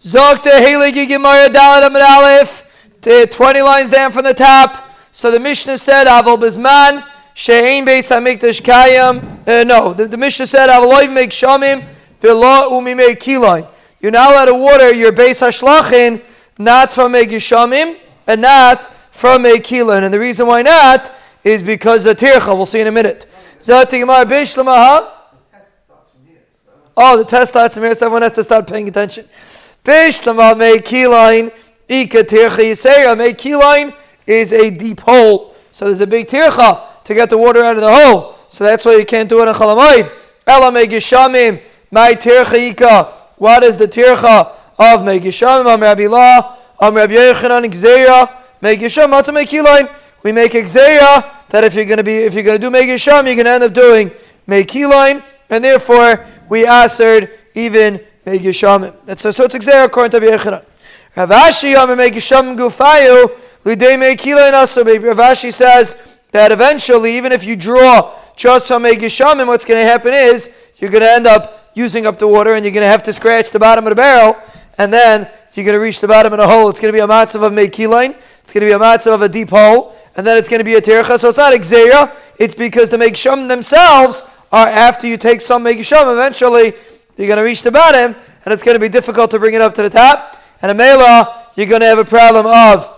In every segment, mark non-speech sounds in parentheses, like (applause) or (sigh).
Zokta Heligi Gemara Dalet Amid Aleph, 20 lines down from the top. So the Mishnah said, Aval Bizman, Shein Beis HaMikdash Kayam. Uh, no, the, the Mishnah said, Avaloiv Make Shamim, V'lo Umimei Kilain. You're now allowed to water your Beis HaShlachin, not from a Gishamim, and not from a Kilain. And the reason why not is because the Tircha. We'll see in a minute. Zot Gemara Bishlamaha. Oh, the test starts from here, so everyone has to start paying attention. Bishlama me keyline, ika tircha yiseya. Me keyline is a deep hole. So there's a big tircha to get the water out of the hole. So that's why you can't do it in chalamayid. Ela me gishamim, my tircha ika. What is the tircha of me gishamim? Am Rabbi La, Am Rabbi Yechanan, not to make keyline. We make Gzeya that if you're going to be, if you're going to do me gisham, you're going to end up doing me keyline. And therefore, we answered even Megishamim. That's so, so it's exactly according to Rabbi Rav Ashi Yom Megishamim Gufayu Lidei Mekila also. Rav Ashi says that eventually, even if you draw just from Megishamim, what's going to happen is you're going to end up using up the water, and you're going to have to scratch the bottom of the barrel, and then you're going to reach the bottom of the hole. It's going to be a matzav of Mekilain. It's going to be a matzav of a deep hole, and then it's going to be a tercha. So it's not Xera. It's because the Megisham themselves are after you take some Megisham, eventually you're going to reach the bottom, and it's going to be difficult to bring it up to the top. And a Mela, you're going to have a problem of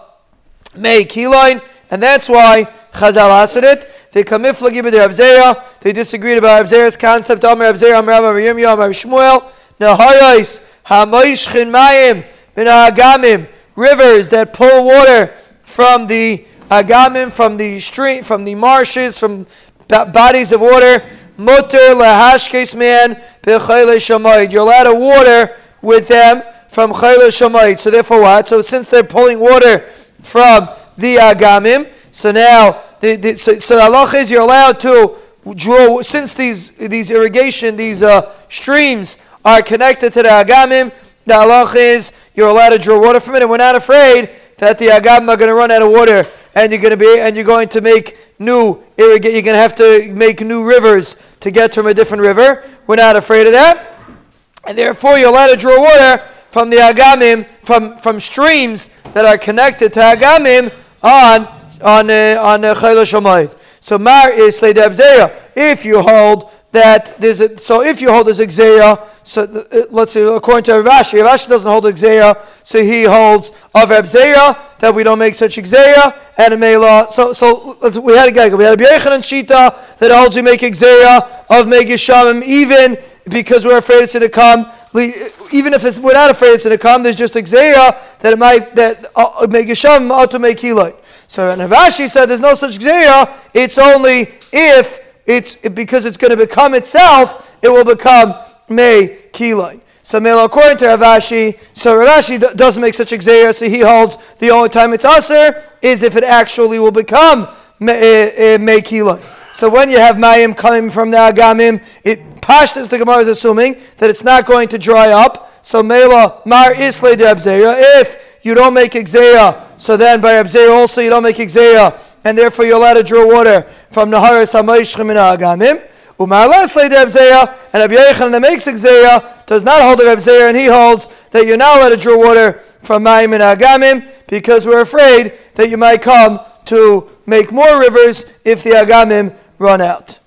Mei Kiloin, and that's why Chazal asked it. They kamiflagi b'der Abzeya. They disagreed about Abzeya's concept. Amar Abzeya, Amar Amar Yirmiyah, Amar Shmuel. Nahayos, Hamoishchin Mayim, Min Agamim. Rivers that pull water from the Agamim, from the stream, from the marshes, from bodies of water mutter lahashkes man b'chayle shamayit. You're allowed to water with them from chayle shamayit. So therefore, what? So since they're pulling water from the agamim, so now the, the, so, so the halach is you're allowed to draw since these these irrigation these uh, streams are connected to the agamim. The halach is you're allowed to draw water from it, and we're not afraid that the agamim are going to run out of water and you're going to be and you're going to make new irrigate. You're going to have to make new rivers to get from a different river. We're not afraid of that, and therefore you're allowed to draw water from the agamim from from streams that are connected to agamim on on uh, on uh, So mar is If you hold that there's a, so if you hold as Xeya, so uh, let's say according to Rashi, Rashi doesn't hold Xeya, so he holds of Abzeya that we don't make such Xeya and a Mela. So so we had a guy, we had a B'yechan and Shita that holds we make Xeya of Megishamim even because we're afraid it's going to come. Even if we're not afraid it's going to come, there's just Xeya that it might that uh, Megishamim ought to make Hilite. So and Rashi said there's no such Xeya. It's only if it's because it's going to become itself, it will become me Kilai. So Mela, according to Ravashi, so Ravashi doesn't make such a so he holds the only time it's aser is if it actually will become me, eh, eh, Kilai. So when you have Mayim coming from the Agamim, it Pashtas the Gemara is assuming that it's not going to dry up. So Mela Mar Isle de If you don't make Exeya, so then by Abzeya also you don't make Exeya and therefore you're allowed to draw water from Naharis HaMoishchim in Agamim. Umarles le Abzeya, and Rabbi Yechon that makes Exeya does not hold the Abzeya, and he holds that you're not allowed to draw water from Maim and Agamim because we're afraid that you might come to make more rivers if the Agamim run out.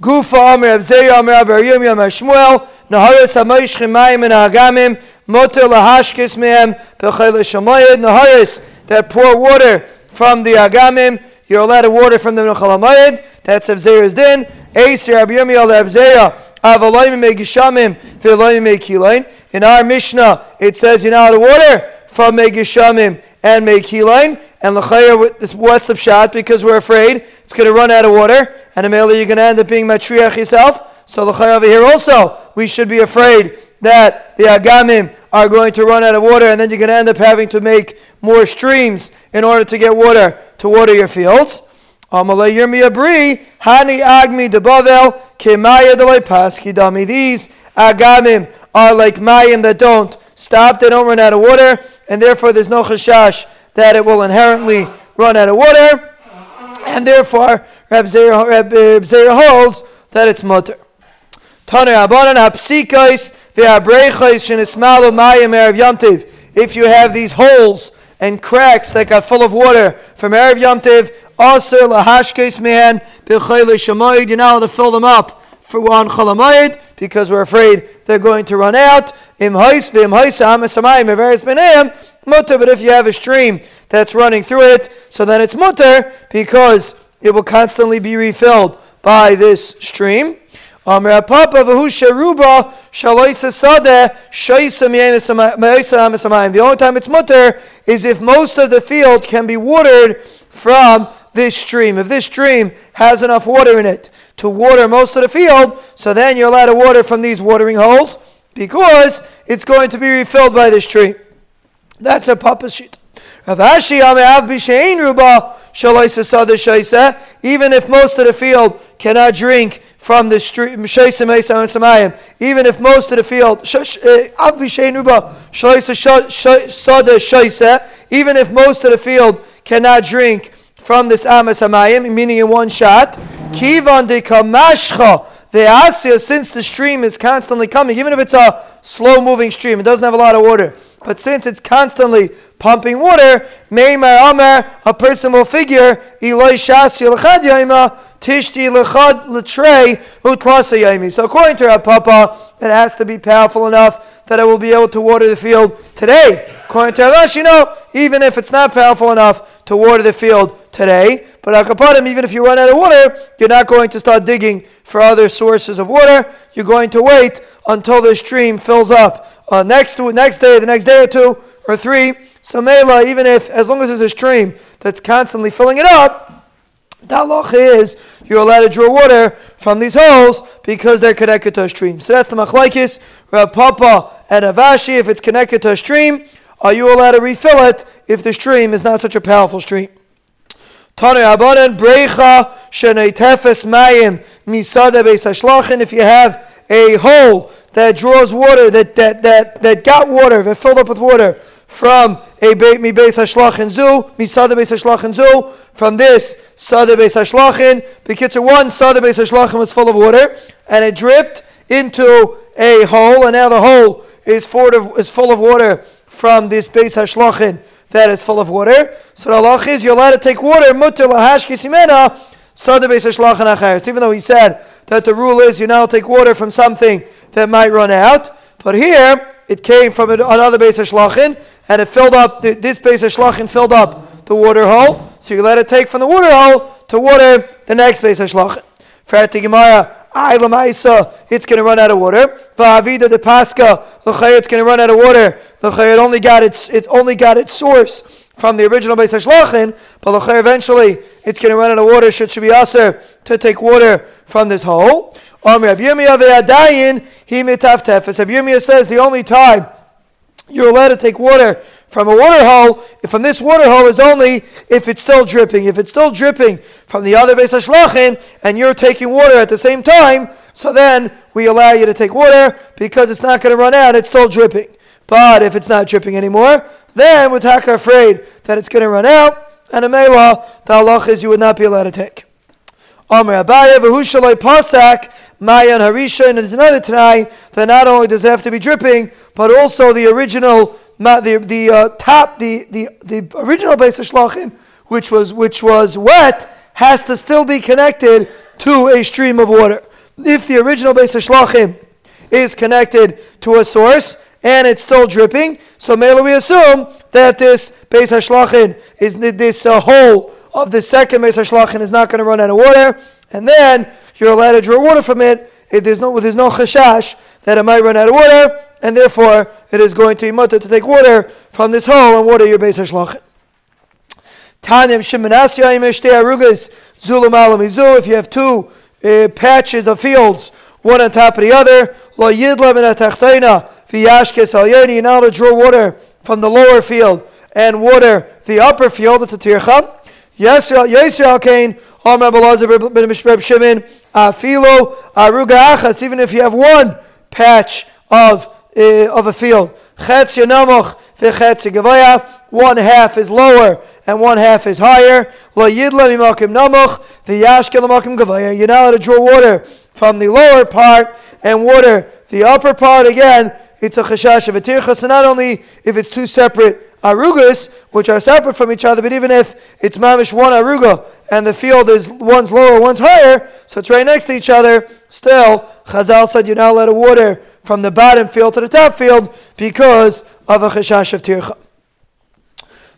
Gufa Amir Abzeya Amir Abariyim Yam Shmuel Naharis HaMoishchim Maim and Agamim Moter Lahashkis Mehem Bechel Shamayid Naharis that pour water from the Agamim. You're allowed to water from the Nechalamayid. That's Avzera's din. Aser Rabbi Yirmiyah Avzeya. Avalayim Megishamim Vilayim Mekilain. In our Mishnah, it says you're not water from Megishamim and Mekilain. And L'chayr, what's the shot? Because we're afraid it's going to run out of water. And immediately you're going to end up being Matriach yourself. So L'chayr over here also, we should be afraid that the Agamim are going to run out of water, and then you're going to end up having to make more streams in order to get water to water your fields. hani agmi dami These agamim are like mayim that don't stop, they don't run out of water, and therefore there's no chashash that it will inherently run out of water, and therefore Reb Zera holds that it's mutter. Taner Abanan Hapsikais If you have these holes and cracks that got full of water from Erev Yom Tiv, Aser lahashkes shamayid. You're not allowed to fill them up for on chalamayid because we're afraid they're going to run out. Im. But if you have a stream that's running through it, so then it's mutter because it will constantly be refilled by this stream. The only time it's mutter is if most of the field can be watered from this stream. If this stream has enough water in it to water most of the field, so then you're allowed to water from these watering holes because it's going to be refilled by this stream. That's a Papa sheet. Even if most of the field cannot drink from the stream, even if most of the field, eh, even if most of the field cannot drink from this amas hamayim, meaning in one shot, since the stream is constantly coming, even if it's a slow moving stream, it doesn't have a lot of water, but since it's constantly pumping water, Meimar Amar, a person will figure, Eloi Shasi Lechad Yaima, Tishti Lechad Letrei, Utlasa Yaimi. So according to our Papa, it has to be powerful enough that it will be able to water the field today. According to Rav you know, even if it's not powerful enough to water the field today, but Akapadim, even if you run out of water, you're not going to start digging for other sources of water. You're going to wait until the stream fills up uh, next next day, the next day or two or three. So Mela, even if as long as there's a stream that's constantly filling it up, the halacha is you're allowed to draw water from these holes because they're connected to a stream. So that's the machlaikis, Papa and Avashi. If it's connected to a stream, are you allowed to refill it if the stream is not such a powerful stream? Tefes Mayim Misada Beis If you have a hole that draws water, that, that, that, that got water, that filled up with water from a Beit Mi Beis Hashlachin Zu, Mi Sada Beis Hashlachin Zu, from this Sada Beis Hashlachin, because one Sada Beis Hashlachin was full of water, and it dripped into a hole, and now the hole is full of, is full of water from this Beis Hashlachin that is full of water. So the halach is you're allowed to take water, mutter lahashki simena, Sada Beis Hashlachin acharis. Even though he said that the rule is you now take water from something that might run out. But here, it came from another base of shlachin, and it filled up, this base of shlachin filled up the water hole. So you let it take from the water hole to water the next base of shlachin. Frati Gemara, I lamaisa, it's going to run out of water. Va'avida de pascha, it's going to run out of water. It only got its, it only got its source from the original Beis Hashlachin, but eventually it's going to run out of water. Should be aser to take water from this hole. Rabbi Yirmiyah says the only time you're allowed to take water from a water hole, if from this water hole is only if it's still dripping. If it's still dripping from the other Beis Hashlachin and you're taking water at the same time, so then we allow you to take water because it's not going to run out, it's still dripping. But if it's not dripping anymore, then we're afraid that it's going to run out, and a mewa, the halach is you would not be allowed to take. Amr Abaye, v'hu pasak, mayan harisha, and there's another tonight that not only does it have to be dripping, but also the original, the, the uh, top, the, the, the original base of shlachin, which was, which was wet, has to still be connected to a stream of water. If the original base of shlachim is connected to a source, and it's still dripping. So Mela, we assume that this Beis Hashlachin is this uh, hole of the second Beis Hashlachin is not going to run out of water, and then you're allowed to draw water from it. If there's no there's no chashash that it might run out of water, and therefore it is going to be mutter to take water from this hole and water your Beis Hashlachin. Tanim Shemanasya Imeshte Arugas Zulam Alamizu. If you have two uh, patches of fields, one on top of the other, Lo Yidla Min V'yashkes al you're to draw water from the lower field and water the upper field. It's a tircham. Yisrael Kain, Amr Belazar ben Shimon, Afilo, Aruga Achas, even if you have one patch of, uh, of a field. Chetz Gavaya, one half is lower and one half is higher. Lo Yidla Mimakim Namach, V'yashke Lamakim Gavaya. You're now to draw water from the lower part and water the upper part again, it's a chashash of a tircha. So not only if it's two separate arugas, which are separate from each other, but even if it's mamish one aruga and the field is one's lower, one's higher, so it's right next to each other, still, Chazal said you're not allowed to water from the bottom field to the top field because of a chashash of tircha.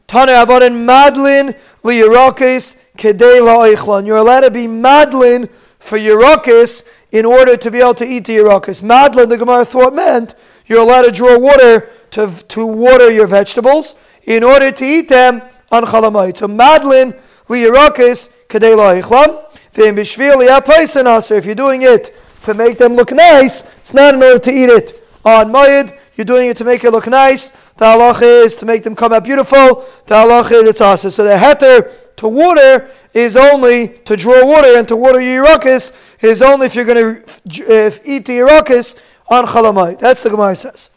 Tana Abadan Madlin liyirakis kedei la'ichlon. You're allowed to be madlin for Yerakis in order to be able to eat the Yerakis. Madlin, the Gemara thought meant you're allowed to draw water to, to water your vegetables in order to eat them on Chalamite. So Madlin liyirakis kadei la'ichlam. If you're doing it to make them look nice, it's not in order to eat it on Mayid. You're doing it to make it look nice. The halach is to make them come out beautiful. The halach is it's asa. So the heter to water is only to draw water and to water your Yerakis is only if you're going to eat the Yerakis on Chalamite. That's the Gemara says.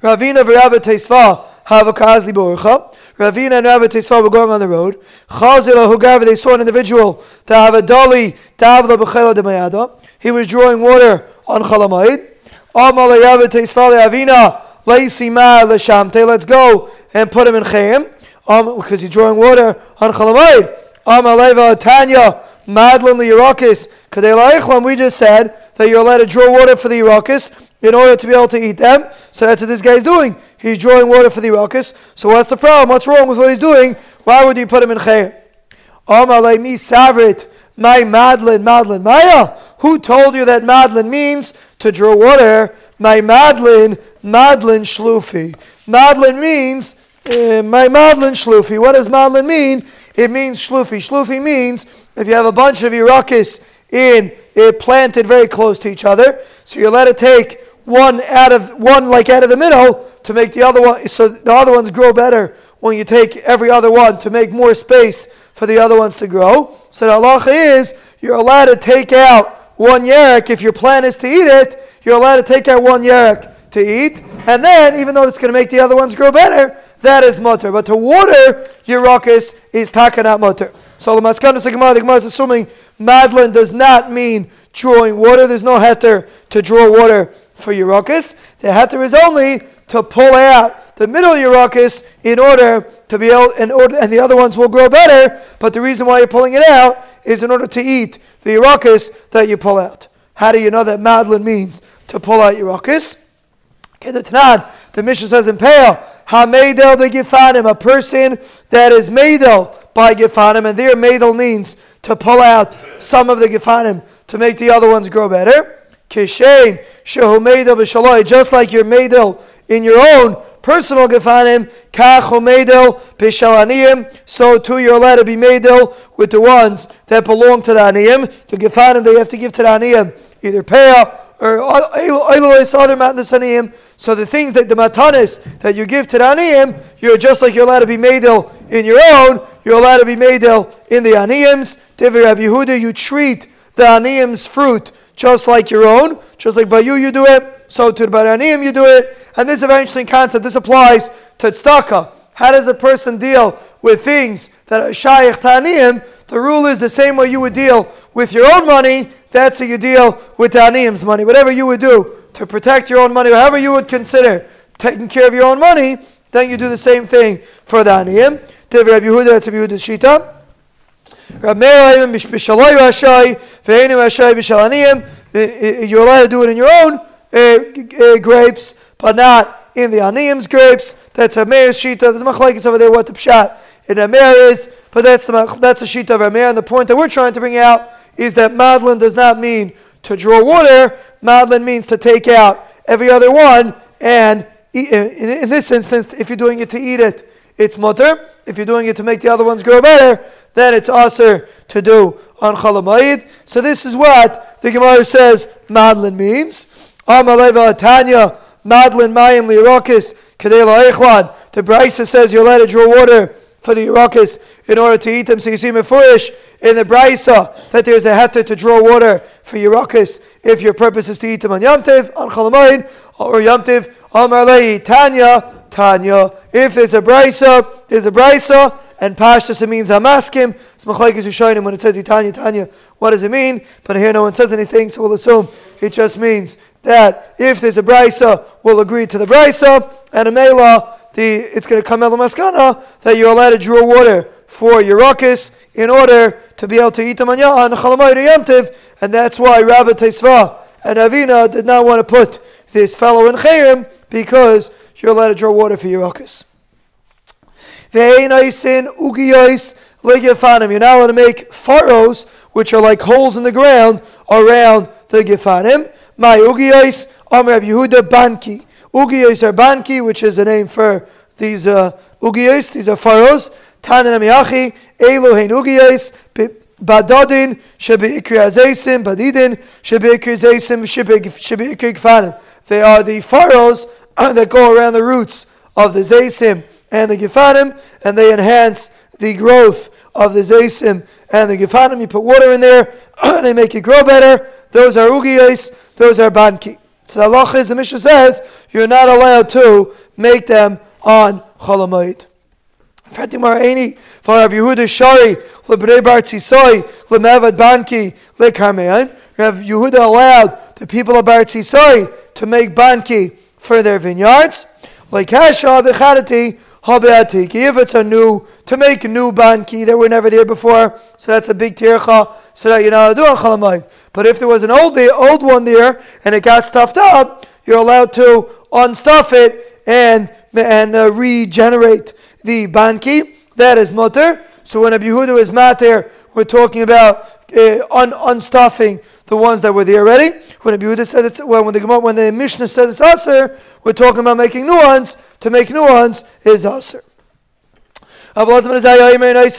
Ravina v'Rabbi Teisva have a kazli borcha. Ravina and Rabbi Teisva were going on the road. Chazila Hugav, they saw an individual to have a dolly, Tavla b'chela de mayada. He was drawing water on Chalamite. Amal Rabbi Teisva Ravina, Leisi ma l'shamte. Let's go and put him in chayim. Um, because he's drawing water on Chalamite. Amal Leva Tanya, Madlin Lirakis. Kadei we just said that you're allowed to draw water for the Irakis in order to be able to eat them. So that's what this guy's doing. He's drawing water for the ruckus. So what's the problem? What's wrong with what he's doing? Why would you put him in chayim? Amalei mi savrit, my madlin, madlin maya. Who told you that madlin means to draw water? My madlin, madlin shlufi. Madlin means Eh, my madlin shlufi. What does madlin mean? It means shlufi. Shlufi means if you have a bunch of irakis in it planted very close to each other, so you let it take one out of one like out of the middle to make the other one so the other ones grow better when you take every other one to make more space for the other ones to grow. So the halacha is you're allowed to take out one yerek if your plan is to eat it. You're allowed to take out one yerek to eat, and then even though it's going to make the other ones grow better, that is mutter. But to water your ruckus is takanat mutter. So the maskana Gemara, the Gemara is assuming madlin does not mean drawing water. There's no heter to draw water for Yerakis. The heter is only to pull out the middle Yerakis in order to be able, in order, and the other ones will grow better. But the reason why you're pulling it out is in order to eat the Yerakis that you pull out. How do you know that madlin means to pull out Yerakis? The Mishnah says in Peah, Hamedel the Gifanim, a person that is Medel by Gifanim, and there Medel means to pull out some of the Gifanim to make the other ones grow better. Kishain, Shehomedel b'shaloi, just like you're Medel in your own personal Gifanim, Kachomedel b'shalaniyim, so too you're allowed to be Medel with the ones that belong to the Aniyim. The Gifanim they have to give to the Aniyim, either Peah or other Matnasaniyim. So the things that the matanis that you give to the Aniyim, you're just like you're allowed to be Medel in your own, you're allowed to be Medel in the Aniyim's. Divi Rabbi Yehuda, you treat the Aniyim's fruit just like your own, just like by you you do it, so to the Aniyim you do it. And this is a very interesting concept. This applies to tzedakah. How does a person deal with things that are shaykh taniyim? The rule is the same way you would deal with your own money. That's how you deal with taniyim's money. Whatever you would do to protect your own money, however you would consider taking care of your own money, then you do the same thing for the aniyim. Rabbi. You're allowed to do it in your own uh, uh, grapes, but not in the Aniyim's grapes. That's a Meir's Shita. There's a machlekes over there what the pshat in a Meir is, but that's the that's the Shita of Meir. And the point that we're trying to bring out is that Madlin does not mean to draw water. Madlin means to take out every other one, and in this instance, if you're doing it to eat it, it's mutter. If you're doing it to make the other ones grow better, then it's aser to do on Chalamayid. So this is what the Gemara says Madlin means. Amaleva Tanya Madlin Mayim Lirakis Kadela Echlad. The Brisa says you're allowed to draw water for the Irakis in order to eat them. So you see Mefurish in the Brisa that there's a heter to draw water for Irakis if your purpose is to eat them on Yamtiv, on Chalamain, or Yamtiv, Amar Tanya, Tanya. If there's a Brisa, there's a Brisa, and Pashtus it means Hamaskim. It's Machlaikis Yishayim when it says Itanya, Tanya, what does it mean? But here no one says anything, so we'll assume it just means that if there's a Brisa, we'll agree to the Brisa, and a Mela, the, it's going to come El Maskana that you're allowed to draw water for your ruckus in order to be able to eat the manya Chalamayit Yamtiv, and that's why Rabbi Tesva and Avina did not want to put this fellow in Chayim because you're allowed to draw water for your ruckus. You're now allowed to make furrows, which are like holes in the ground around the gefanim. My ugiyos, Amr Yehuda Banki. Ugiyos are Banki, which is a name for these uh, ugiyos, these are furrows. Tanan Amiachi, Elohein ugiyos, Badodin, Shebeikri Azesim, Badidin, Shebeikri Azesim, Shebeikri Gfanim. They are the furrows (coughs) that go around the roots of the Zaysim and the Gifanim, and they enhance the growth of the Zaysim and the Gifanim. You put water in there, (coughs) they make it grow better. Those are Ugiyos, those are Banki. So the Allah is, the Mishnah says, you're not allowed to make them on Cholamayit. Fatimar Aini, for Rabbi Yehuda Shari, Lebrei Bar Tzisoy, Lemevad Banki, Lekarmeyan. Rabbi Yehuda allowed the people of Bar to make Banki for their vineyards. Like Hasha Bechadati, Habeatiki. If it's a new, to make a new Banki that were never there before, so that's a big tircha, so that you're not do on But if there was an old, the old one there and it got stuffed up, you're allowed to unstuff it and, and uh, regenerate the banki, that is mutter. So when Abu Yehuda is mater, we're talking about uh, un- unstuffing the ones that were there already. When said it's well, when the when the Mishnah says it's aser, we're talking about making new ones. To make new ones is aser. Rabbi Azariah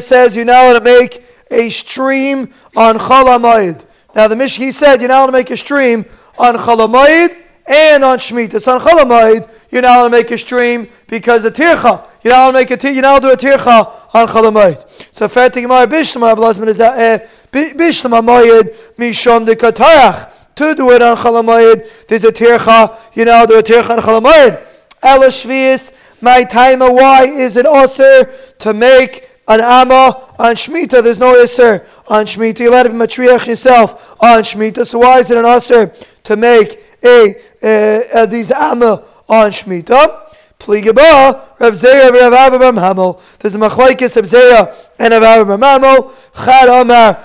says you're now allowed to make a stream on Chalamayid. Now the Mishnah he said you're now allowed to make a stream on Chalamayid and on Shemitah. So on Chalamayid you're not allowed to make a stream because a tircha. You're not allowed to make a not allowed to do a tircha on chalamayit. So fair gemara bishlama that bishlama moyed de katarach. To do it er on chalamayid, there's a tircha. Allowed to do a tircha on chalamayid. Ela shvius, my time. Why is it also to make an amma on Shemitah, there's no Isser on Shemitah. You let it be matriach yourself on Shemitah. So why is it an Isser to make a, a, a these amma on Shemitah. Pligaba, Rav Zeya, Rav Hamel. There's a machlaikis Zeya and Hamel. Chad Amar.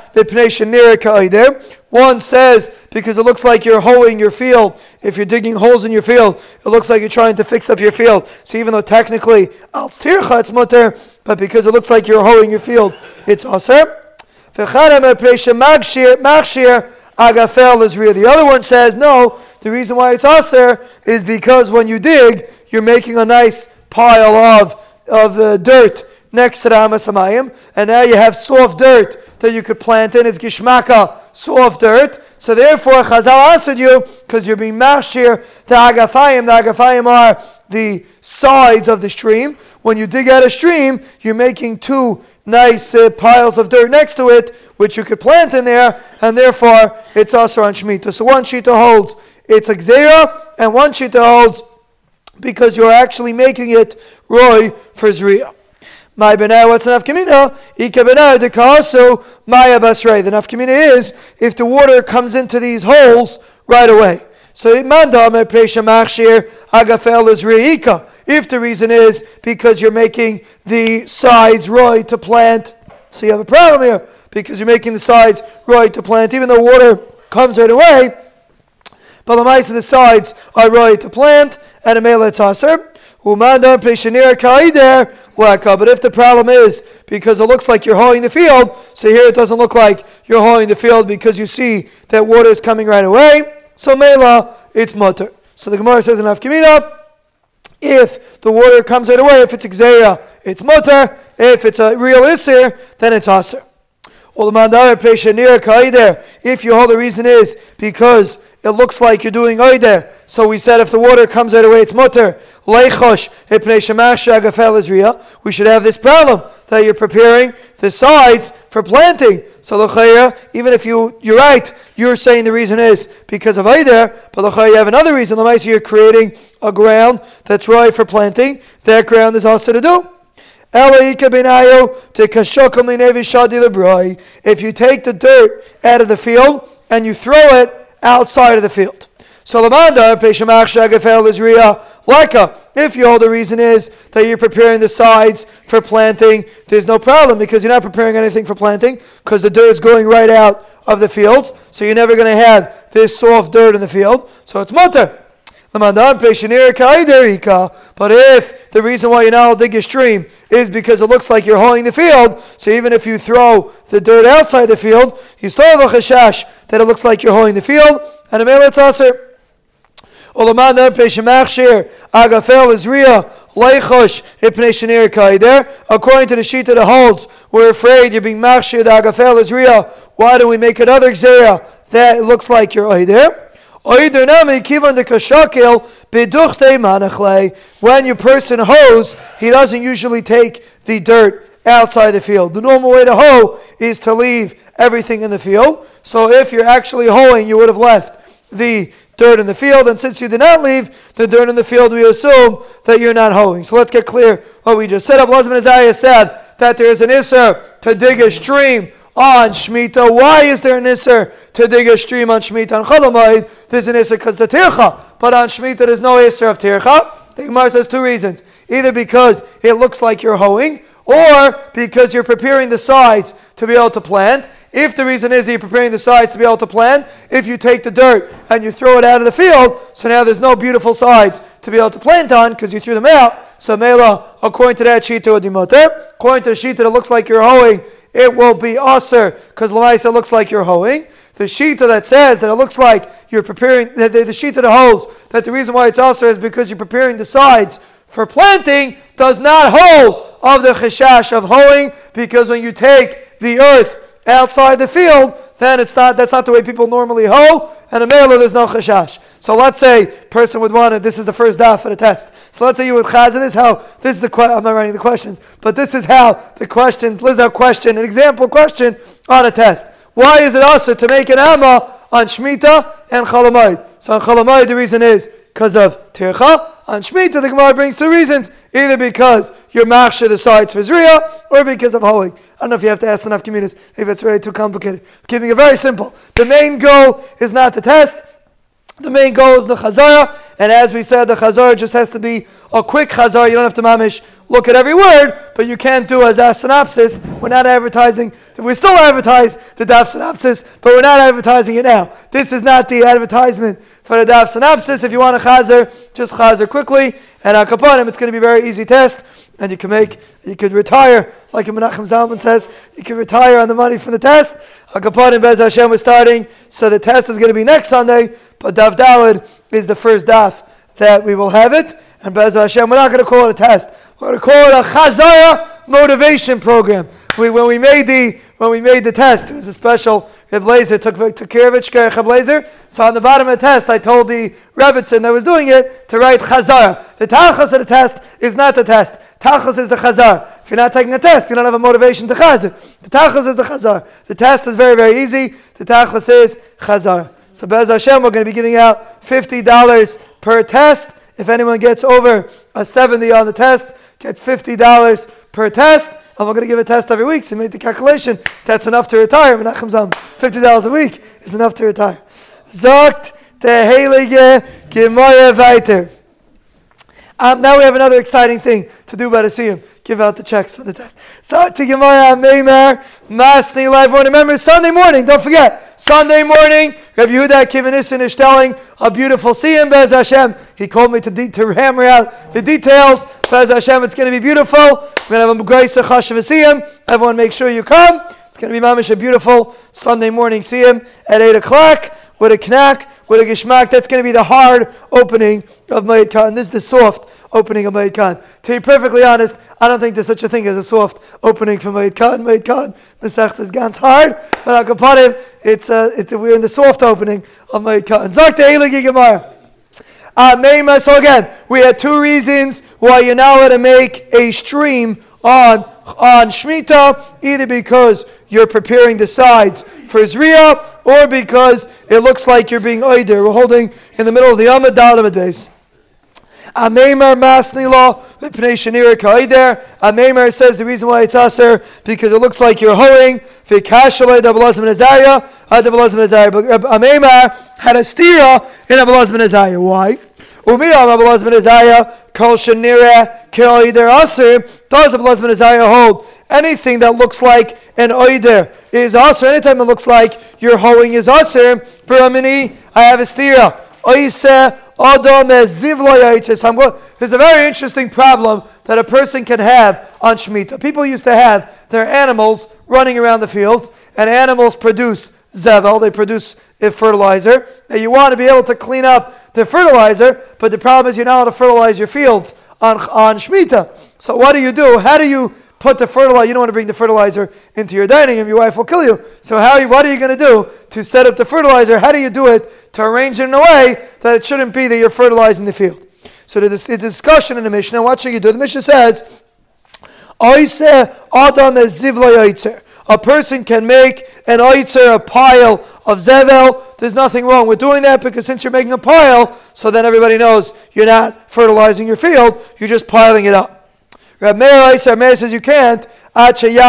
One says, because it looks like you're hoeing your field. If you're digging holes in your field, it looks like you're trying to fix up your field. So even though technically, Alts Tircha, it's mutter, but because it looks like you're hoeing your field, it's aser. Amar, Agafel is real. The other one says, no, the reason why it's aser is because when you dig, you're making a nice pile of, of uh, dirt next to the Hamasamayim, and now you have soft dirt that you could plant in. It's gishmaka, soft dirt. So therefore, Chazal answered you because you're being mashir the agafayim. The agafayim are the sides of the stream. When you dig out a stream, you're making two nice uh, piles of dirt next to it, which you could plant in there, and therefore it's also on Shemitah. So one Shita holds it's a Xera, and one Shita holds because you're actually making it Roy for Zriya. My benah, what's an afkamina? Ika benah de kaso maya basrei. The nafkamina is if the water comes into these holes right away. So manda me presha machshir agafel is. If the reason is because you're making the sides roy to plant, so you have a problem here because you're making the sides roy to plant, even though water comes right away. But the mice of the sides are roy to plant and a mele taser. But if the problem is because it looks like you're hoeing the field, so here it doesn't look like you're hoeing the field because you see that water is coming right away. So mela, it's mutter. So the Gemara says in Afkamina, if the water comes right away, if it's exera, it's mutter. If it's a real isir, then it's aser. If you hold the reason is because it looks like you're doing oider. So we said if the water comes right away, it's mutter. We should have this problem that you're preparing the sides for planting. So even if you you're right, you're saying the reason is because of oider, but you have another reason. You're creating a ground that's right for planting. That ground is also to do. If you take the dirt out of the field and you throw it outside of the field. So. If you hold the reason is that you're preparing the sides for planting, there's no problem because you're not preparing anything for planting because the dirt's going right out of the fields. So you're never going to have this soft dirt in the field. So it's mutter. But if the reason why you're not dig a stream is because it looks like you're hoeing the field, so even if you throw the dirt outside the field, you still have a chashash that it looks like you're hoeing the field, and a mele it's aser. Olamad Peshemachshir Agafel is Ria Leichosh Ipnei Kaider. According to the sheet that holds, we're afraid you're being Machshir the Agafel is Ria. Why do we make another Xera that looks like you're Aider? When your person hoes, he doesn't usually take the dirt outside the field. The normal way to hoe is to leave everything in the field. So if you're actually hoeing, you would have left the dirt in the field, and since you did not leave the dirt in the field, we assume that you're not hoeing. So let's get clear what we just said. Ablazman Isaiah said that there is an isser to dig a stream on Shemitah. Why is there an Isser to dig a stream on Shemitah? On Cholamayid, there's an Isser because the Tircha. But on Shemitah, there's no Isser of Tircha. The Gemara says two reasons. Either because it looks like you're hoeing, or because you're preparing the sides to be able to plant. If the reason is that you're preparing the sides to be able to plant, if you take the dirt and you throw it out of the field, so now there's no beautiful sides to be able to plant on because you threw them out. So Mela, according to that sheet, according to the that it looks like you're hoeing, it will be aser because Lamaisa looks like you're hoeing. The shita that says that it looks like you're preparing, the, the, the shita that holds that the reason why it's aser is because you're preparing the sides for planting does not hold of the cheshash of hoeing because when you take the earth outside the field, then it's not, that's not the way people normally hoe, and a mailer there's no chashash. So let's say person would want it, this is the first daf for the test. So let's say you would chaz, this is how, this is the, que- I'm not writing the questions, but this is how the questions, this is a question, an example question on a test. Why is it also to make an amma on shmita and Chalamayid? So on Chalamayid the reason is because of Tircha. On Shemitah the Gemara brings two reasons, either because you're machsha the sides for Zriya, or because of hoeing. I don't know if you have to ask enough communities if it's really too complicated. I'm keeping it very simple. The main goal is not to test. The main goal is the chazara, and as we said, the chazara just has to be a quick chazara. You don't have to mamish look at every word, but you can't do as a synopsis. We're not advertising. We still advertise the daf synopsis, but we're not advertising it now. This is not the advertisement for the daf synopsis. If you want a chazer, just chazer quickly, and on kapanim, it's going to be a very easy test and you can make, you could retire, like Menachem Zalman says, you can retire on the money from the test. Hakapanim Bez Hashem was starting, so the test is going to be next Sunday, but Daf Dalid is the first daf that we will have it. And Bez Hashem, we're not going to call it a test. We're going to call it a Chazaya motivation program. We, when we made the when we made the test, it was a special. Reb Laser took took care of it. Reb So on the bottom of the test, I told the Rebbitzin that was doing it to write Chazar. The tachas of the test is not the test. Tachas is the Chazar. If you're not taking a test, you don't have a motivation to Chazar. The tachas is the Chazar. The test is very very easy. The tachas is Chazar. So Bez Hashem, we're going to be giving out fifty dollars per test. If anyone gets over a 70 on the test, gets $50 per test. And we're going to give a test every week. So make the calculation. That's enough to retire. Menachem Zam, $50 a week is enough to retire. Zogt der Heilige Gemaya weiter. Um, now we have another exciting thing to do the Siyum give out the checks for the test. So to Gemara Meimar Masni Live One. Remember Sunday morning. Don't forget Sunday morning. Rabbi Yehuda Kivanisin is telling a beautiful siyum Bez Hashem. He called me to de- to hammer out the details. Bez Hashem, it's going to be beautiful. We're going to have a grace of siyum. Everyone, make sure you come. It's going to be mamish a beautiful Sunday morning siyum at eight o'clock with a knack with a gishmak. That's going to be the hard opening of Moed Katan. This is the soft opening of Moed Katan. To be perfectly honest, I don't think there's such a thing as a soft opening for Moed Katan. Moed Katan, is ganz hard, but Akapanim, it's, uh, it's, we're in the soft opening of Moed Katan. Zakta Eligi Gemara. Uh, so again, we had two reasons why you're now allowed to make a stream on on Shemitah, either because you're preparing the sides for Zriya, or because it looks like you're being oh, Eider. We're holding in the middle of the Amid Dalamid base. Ameimar masnila v'pnei shenira kaider. Ameimar says the reason why it's aser because it looks like you're hoeing. V'kashalei dabalazim nezaya. Dabalazim uh, nezaya. But Ameimar had a stira in Dabalazim nezaya. Why? Nezaya kol nezaya hold? Anything that looks like an oider is aser. Anytime it looks like you're hoeing is aser. For a mini, I have a stira. Oiseh there's a very interesting problem that a person can have on Shemitah. People used to have their animals running around the fields, and animals produce zevel, they produce fertilizer. And you want to be able to clean up the fertilizer, but the problem is you're not allowed to fertilize your fields on, on Shemitah. So what do you do? How do you put the fertilizer, you don't want to bring the fertilizer into your dining room, your wife will kill you. So how, what are you going to do to set up the fertilizer? How do you do it to arrange it in a way that it shouldn't be that you're fertilizing the field? So there's a discussion in the Mishnah. What should you do? The Mishnah says, Adam a person can make an oitzer, a pile of zevel. There's nothing wrong with doing that because since you're making a pile, so then everybody knows you're not fertilizing your field, you're just piling it up. Rab Meir says you can't. You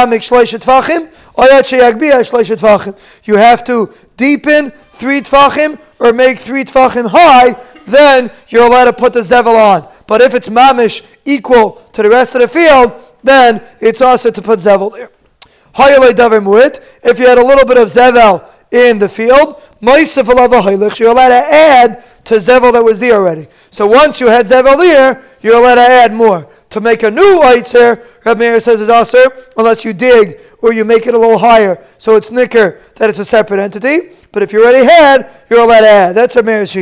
have to deepen three tvachim or make three tvachim high, then you're allowed to put the zevel on. But if it's mamish equal to the rest of the field, then it's also to put zevel there. If you had a little bit of zevel in the field, you're allowed to add to zevel that was there already. So once you had zevel there, you're allowed to add more to make a new Eitzer, Rabbi Meir says is aser, unless you dig or you make it a little higher. So it's nicker that it's a separate entity. But if you already had, you're allowed to add. That's Rabbi Meir's.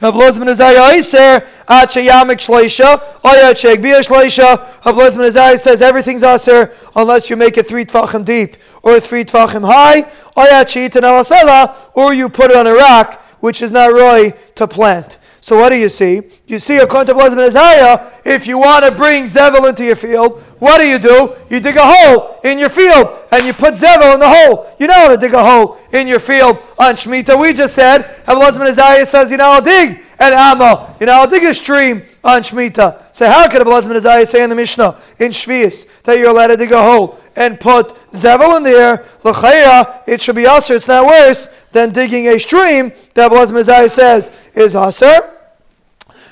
Rabbi Lozman Azaya Iser, Ache Yamik Shleisha, Oya Cheg Bia Shleisha. Rabbi Lozman says everything's aser unless you make it three tvachim deep or three tvachim high. Oya Chit and Alasela, or you put it on a rock, which is not roy to plant. So what do you see? You see, according to Blazim Isaiah, if you want to bring Zevel into your field, what do you do? You dig a hole in your field and you put Zevel in the hole. You know how to dig a hole in your field on Shemitah. We just said, and Blazim Isaiah says, you know, I'll dig an ammo. You know, I'll dig a stream on Shemitah. So how could Blazim Isaiah say in the Mishnah, in Shvius, that you're allowed to dig a hole and put Zevel in there? L'chaya, it should be usher. It's not worse than digging a stream that Blazim Isaiah says is usher.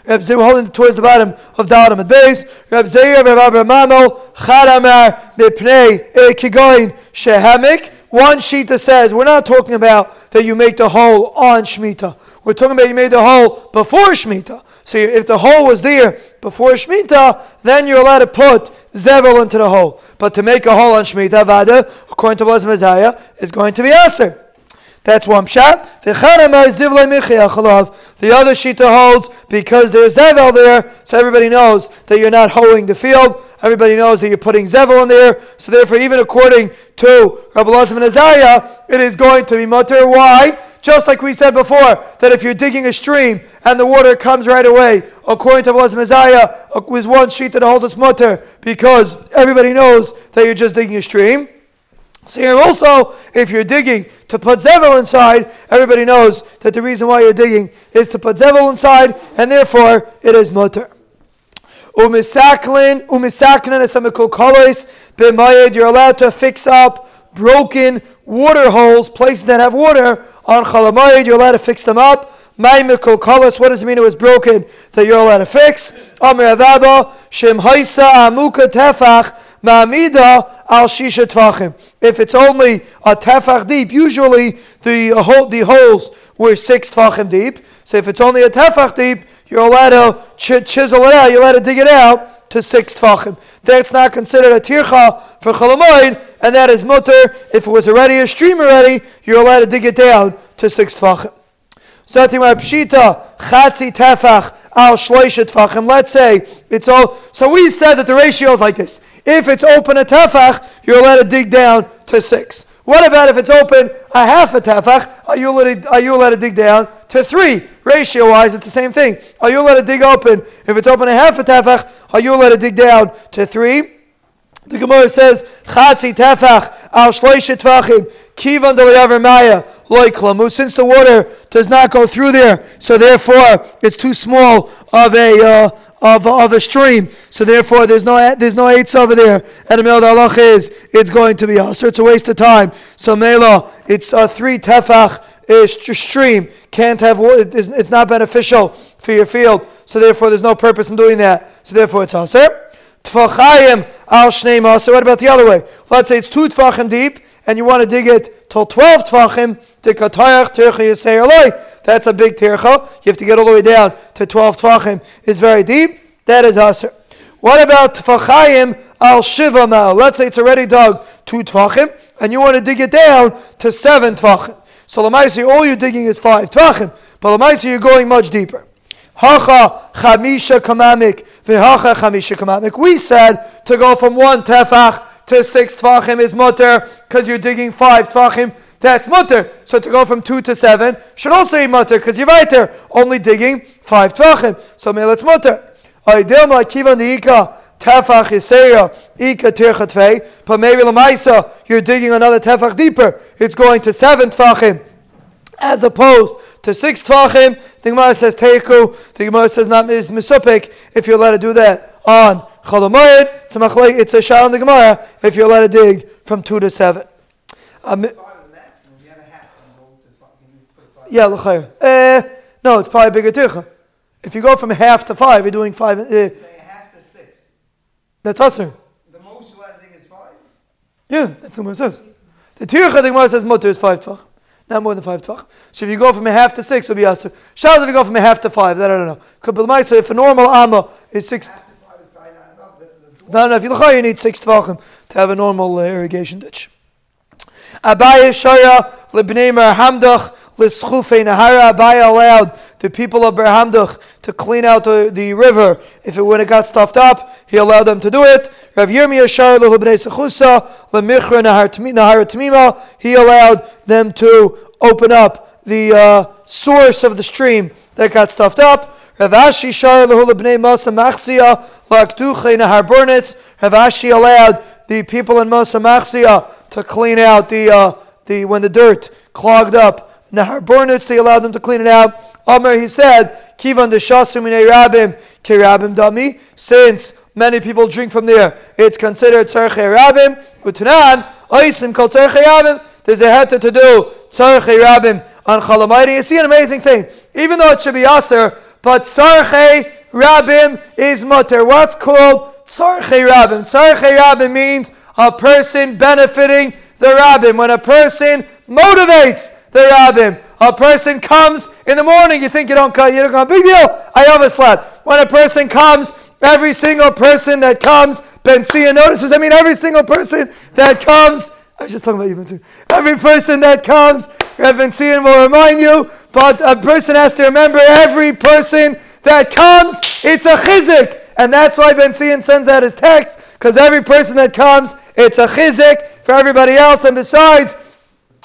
Reb Zeir, holding towards the bottom of the Dalam at base. Reb Zeir, Reb Abramamo, Charamar, Mipnei, Kigoin, Shehemik. One Shita says, we're not talking about that you make the hole on Shemitah. We're talking about you made the hole before Shemitah. So if the hole was there before Shemitah, then you're allowed to put Zevel into the hole. But to make a hole on Shemitah, Vada, according to Blazim Messiah, is going to be Aser. That's one shot. The other shita holds because there's zevel there, so everybody knows that you're not hoeing the field. Everybody knows that you're putting zevel in there. So therefore, even according to Rabbi Lazim and Azariah, it is going to be mutter. Why? Just like we said before, that if you're digging a stream and the water comes right away, according to Rabbi Azariah, uh, was one sheet that holds its mutter because everybody knows that you're just digging a stream. So here also, if you're digging to put zevel inside, everybody knows that the reason why you're digging is to put zevel inside, and therefore it is mutter. Umisaklin, umisaklin esamikul b'mayed. You're allowed to fix up broken water holes, places that have water on chalamayed. You're allowed to fix them up. Maimikul kolos. What does it mean? It was broken that you're allowed to fix. Amir avaba shem haisa amuka tefach. Ma'amida al shisha tvachim. If it's only a tefach deep, usually the, uh, the holes were six tvachim deep. So if it's only a tefach deep, you're allowed to ch- chisel it out, you're allowed to dig it out to six tvachim. That's not considered a tircha for chalamoid, and that is mutter. If it was already a stream already, you're allowed to dig it down to six tvachim. Starting with Pshita, Chatzi Tefach, Al Shloisha Tefachim. Let's say it's all. So we said that the ratio is like this. If it's open a Tefach, you're allowed to dig down to six. What about if it's open a half a tefach? Are you allowed to, are you allowed to dig down to three? Ratio wise, it's the same thing. Are you allowed to dig open? If it's open a half a tefach, are you allowed to dig down to three? The Gemara says, Chatzi tefach al shloisha tvachim, kivan maya, loy klamu. Since the water does not go through there, so therefore it's too small of a uh, of, of a stream. So therefore, there's no there's no eights over there. And the halach is it's going to be so It's a waste of time. So mela, it's a three tefach stream. Can't have it's not beneficial for your field. So therefore, there's no purpose in doing that. So therefore, it's aser. Tfachayim al shnei So what about the other way? Let's say it's two tfachim deep, and you want to dig it till 12 tfachim to katayach tircha yisei That's a big tircha. You have to get all the way down to 12 tfachim. It's very deep. That is aser. What about tfachayim al shiva ma'al? Let's say it's already dug two tfachim, and you want to dig it down to seven tfachim. So lamaisi, all you're digging is five tfachim, but lamaisi, you're going much deeper. Hacha chamisha kamamik, v'hacha chamisha kamamik. We said to go from one tefach to six tefachim is mutter because you're digging five tefachim. That's mutter. So to go from two to seven should also be mutter because you're right there, only digging five tefachim. So it's mutter. Aydilma kivan tefach yiseya ika But maybe lamaisa you're digging another tefach deeper. It's going to seven tefachim as opposed to six tvachim. The Gemara says teiku. The Gemara says not is misupik if you're allowed to do that on cholamayit. It's a it's a shah on the Gemara if you're allowed to dig from two to seven. Um, yeah, l'chayr. Uh, no, it's probably bigger tircha. If you go from half to five, you're doing five. Uh, half to six. That's usher. The most you let dig is five. Yeah, that's what it says. The tircha the Gemara says mutter is five tvach not more than five tvach. So if you go from a half to six, it'll be aser. Shout if you go from a half to five, that I don't know. Could be if a normal amma is six. If you look you need six tvachim to have a normal uh, irrigation ditch. Abaya Shaya Libnei Hamdach L'Schufei Nahara Abaya allowed the people of Berhamdach to clean out the, the river. If it when it got stuffed up, he allowed them to do it. Rav Yirmiyah Shaya L'Hubnei Sechusa L'Michra Nahar Tmima he allowed them to open up the uh, source of the stream that got stuffed up. Rav Ashi Shaya L'Hubnei Masa Machsia L'Aktuchei Nahar Burnitz Rav allowed the people in Masa to clean out the, uh, the when the dirt clogged up. Nahar Burnitz, they allowed them to clean it out. Amr, he said, Kivan de Shasim Rabim, Kirabim Dami, since many people drink from there, it's considered Tzarche Rabim. Utanan, Aisim called Tzarche Rabim. There's a heter to do Tzarche Rabim on Chalamayri. You see an amazing thing. Even though it should be Aser, but Tzarche Rabim is mutter. What's called Tzarche Rabim? Tzarche Rabim means a person benefiting the rabbim. When a person motivates the rabbim, a person comes in the morning, you think you don't come, you don't come, big deal, I overslept. When a person comes, every single person that comes, Ben Sia notices, I mean every single person that comes, I was just talking about you, Ben Every person that comes, Reverend Sion will remind you, but a person has to remember every person that comes, it's a chizik. And that's why Ben Sion sends out his text, because every person that comes, it's a chizik for everybody else. And besides,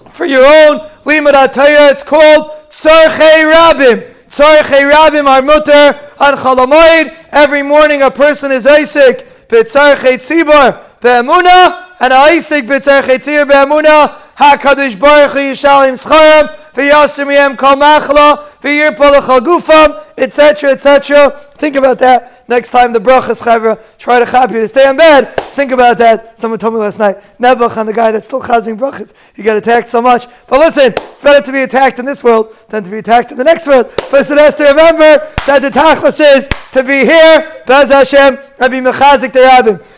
for your own limud it's called tzarchei rabim. Tzarchei rabim are mutter on chalamoid. Every morning a person is Isaac, b'tzarchei tzibor, be'emuna, and Isaac b'tzarchei tzibor, be'emuna, HaKadosh Baruch Hu Yishalim Scharam, V'yasim Yem Kol Machla, V'yirpa L'chagufam, etc., etc. Think about that. Next time the brachas chavra try to you to stay in bed. Think about that. Someone told me last night. Nebuch on the guy that's still chazing brachas. He got attacked so much. But listen, it's better to be attacked in this world than to be attacked in the next world. Person has to remember that the tachlis is to be here. Bez Hashem, Rabbi Mechazik the Rabbim.